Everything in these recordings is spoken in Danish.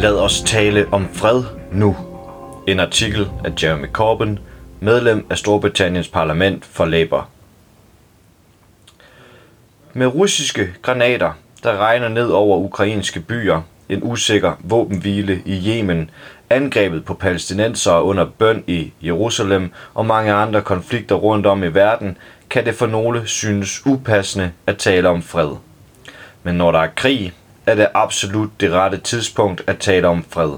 Lad os tale om fred nu. En artikel af Jeremy Corbyn, medlem af Storbritanniens parlament for Labour. Med russiske granater, der regner ned over ukrainske byer, en usikker våbenhvile i Yemen, angrebet på palæstinensere under bøn i Jerusalem og mange andre konflikter rundt om i verden, kan det for nogle synes upassende at tale om fred. Men når der er krig, er det absolut det rette tidspunkt at tale om fred.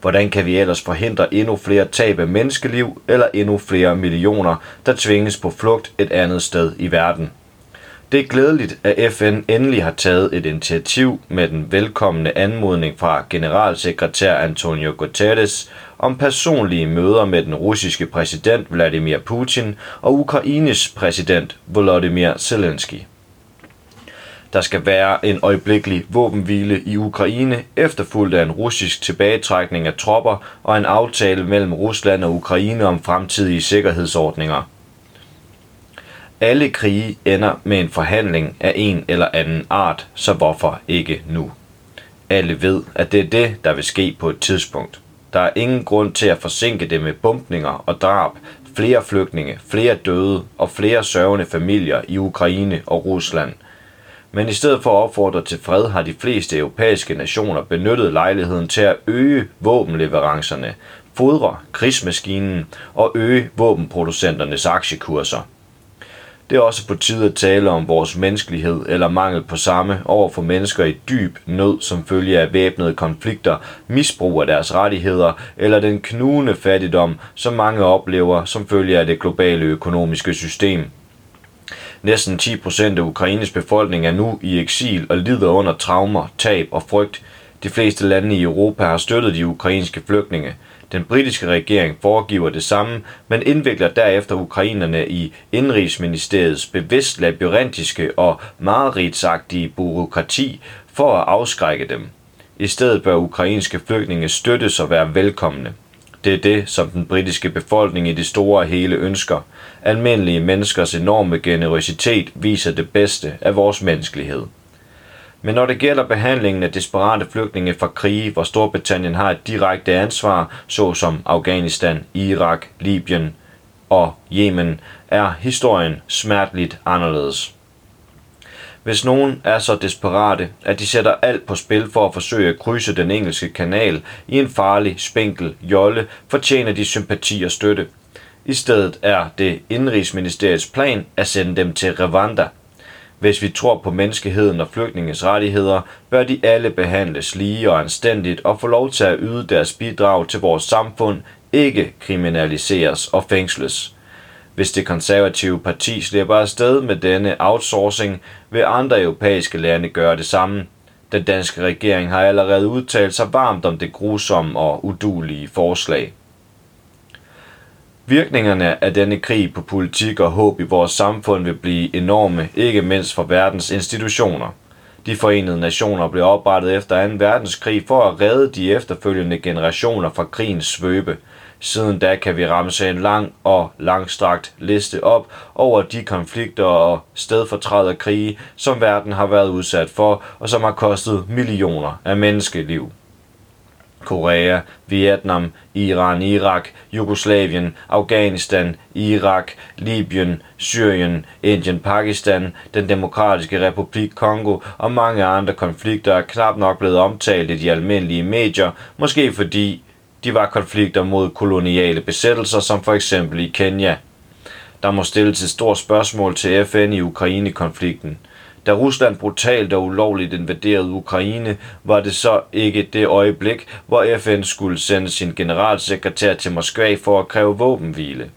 Hvordan kan vi ellers forhindre endnu flere tab af menneskeliv eller endnu flere millioner, der tvinges på flugt et andet sted i verden? Det er glædeligt, at FN endelig har taget et initiativ med den velkommende anmodning fra generalsekretær Antonio Guterres om personlige møder med den russiske præsident Vladimir Putin og Ukraines præsident Volodymyr Zelensky. Der skal være en øjeblikkelig våbenhvile i Ukraine, efterfulgt af en russisk tilbagetrækning af tropper og en aftale mellem Rusland og Ukraine om fremtidige sikkerhedsordninger. Alle krige ender med en forhandling af en eller anden art, så hvorfor ikke nu? Alle ved, at det er det, der vil ske på et tidspunkt. Der er ingen grund til at forsinke det med bumpninger og drab, flere flygtninge, flere døde og flere sørgende familier i Ukraine og Rusland – men i stedet for at opfordre til fred har de fleste europæiske nationer benyttet lejligheden til at øge våbenleverancerne, fodre krigsmaskinen og øge våbenproducenternes aktiekurser. Det er også på tide at tale om vores menneskelighed eller mangel på samme over for mennesker i dyb nød som følge af væbnede konflikter, misbrug af deres rettigheder eller den knugende fattigdom, som mange oplever som følge af det globale økonomiske system. Næsten 10 procent af Ukraines befolkning er nu i eksil og lider under traumer, tab og frygt. De fleste lande i Europa har støttet de ukrainske flygtninge. Den britiske regering foregiver det samme, men indvikler derefter ukrainerne i Indrigsministeriets bevidst labyrintiske og mareridtsagtige byråkrati for at afskrække dem. I stedet bør ukrainske flygtninge støttes og være velkomne. Det er det, som den britiske befolkning i det store hele ønsker. Almindelige menneskers enorme generøsitet viser det bedste af vores menneskelighed. Men når det gælder behandlingen af desperate flygtninge fra krige, hvor Storbritannien har et direkte ansvar, såsom Afghanistan, Irak, Libyen og Yemen, er historien smerteligt anderledes. Hvis nogen er så desperate, at de sætter alt på spil for at forsøge at krydse den engelske kanal i en farlig, spinkel jolle, fortjener de sympati og støtte. I stedet er det Indrigsministeriets plan at sende dem til Rwanda. Hvis vi tror på menneskeheden og flygtninges rettigheder, bør de alle behandles lige og anstændigt og få lov til at yde deres bidrag til vores samfund, ikke kriminaliseres og fængsles. Hvis det konservative parti slipper afsted med denne outsourcing, vil andre europæiske lande gøre det samme. Den danske regering har allerede udtalt sig varmt om det grusomme og udulige forslag. Virkningerne af denne krig på politik og håb i vores samfund vil blive enorme, ikke mindst for verdens institutioner. De forenede nationer blev oprettet efter 2. verdenskrig for at redde de efterfølgende generationer fra krigens svøbe – Siden da kan vi ramse en lang og langstrakt liste op over de konflikter og stedfortræder krige, som verden har været udsat for, og som har kostet millioner af menneskeliv. Korea, Vietnam, Iran, Irak, Jugoslavien, Afghanistan, Irak, Libyen, Syrien, Indien, Pakistan, den demokratiske republik Kongo og mange andre konflikter er knap nok blevet omtalt i de almindelige medier, måske fordi de var konflikter mod koloniale besættelser, som for eksempel i Kenya. Der må stilles et stort spørgsmål til FN i Ukraine-konflikten. Da Rusland brutalt og ulovligt invaderede Ukraine, var det så ikke det øjeblik, hvor FN skulle sende sin generalsekretær til Moskva for at kræve våbenhvile.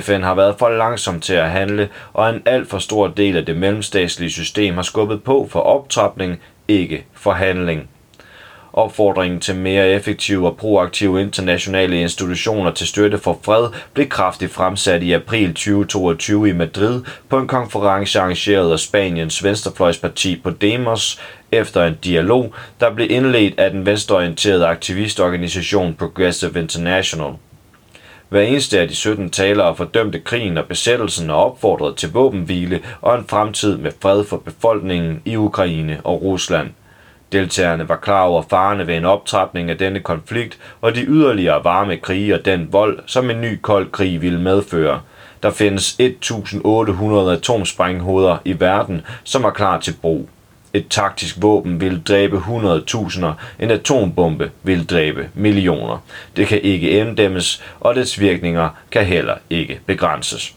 FN har været for langsom til at handle, og en alt for stor del af det mellemstatslige system har skubbet på for optrapning, ikke forhandling. Opfordringen til mere effektive og proaktive internationale institutioner til støtte for fred blev kraftigt fremsat i april 2022 i Madrid på en konference arrangeret af Spaniens venstrefløjsparti Podemos efter en dialog, der blev indledt af den venstreorienterede aktivistorganisation Progressive International. Hver eneste af de 17 talere fordømte krigen og besættelsen og opfordrede til våbenhvile og en fremtid med fred for befolkningen i Ukraine og Rusland – Deltagerne var klar over farerne ved en optrapning af denne konflikt og de yderligere varme krige og den vold, som en ny kold krig ville medføre. Der findes 1.800 atomsprænghoveder i verden, som er klar til brug. Et taktisk våben vil dræbe 100.000, en atombombe vil dræbe millioner. Det kan ikke inddæmmes, og dets virkninger kan heller ikke begrænses.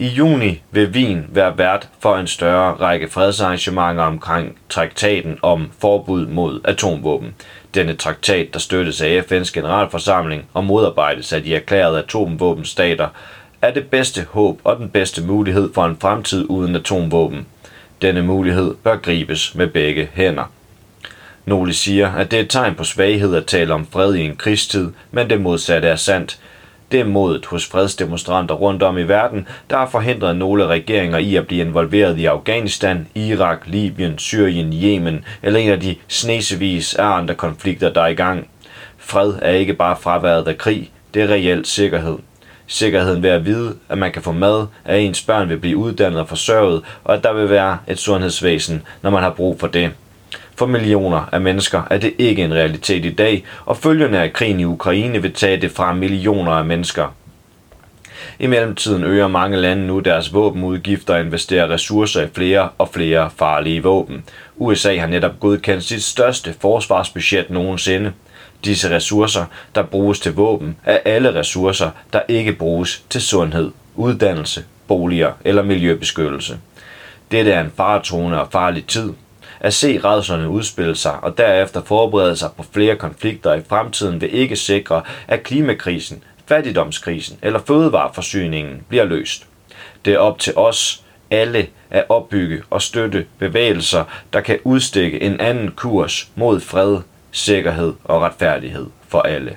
I juni vil Wien være vært for en større række fredsarrangementer omkring traktaten om forbud mod atomvåben. Denne traktat, der støttes af FN's generalforsamling og modarbejdes af de erklærede atomvåbenstater, er det bedste håb og den bedste mulighed for en fremtid uden atomvåben. Denne mulighed bør gribes med begge hænder. Nogle siger, at det er et tegn på svaghed at tale om fred i en krigstid, men det modsatte er sandt. Det er modet hos fredsdemonstranter rundt om i verden, der har forhindret nogle regeringer i at blive involveret i Afghanistan, Irak, Libyen, Syrien, Yemen eller en af de snesevis af andre konflikter, der er i gang. Fred er ikke bare fraværet af krig, det er reelt sikkerhed. Sikkerheden ved at vide, at man kan få mad, at ens børn vil blive uddannet og forsørget, og at der vil være et sundhedsvæsen, når man har brug for det. For millioner af mennesker er det ikke en realitet i dag, og følgerne af krigen i Ukraine vil tage det fra millioner af mennesker. I mellemtiden øger mange lande nu deres våbenudgifter og investerer ressourcer i flere og flere farlige våben. USA har netop godkendt sit største forsvarsbudget nogensinde. Disse ressourcer, der bruges til våben, er alle ressourcer, der ikke bruges til sundhed, uddannelse, boliger eller miljøbeskyttelse. Dette er en faretroende og farlig tid. At se redslerne udspille sig og derefter forberede sig på flere konflikter i fremtiden vil ikke sikre, at klimakrisen, fattigdomskrisen eller fødevareforsyningen bliver løst. Det er op til os alle at opbygge og støtte bevægelser, der kan udstikke en anden kurs mod fred, sikkerhed og retfærdighed for alle.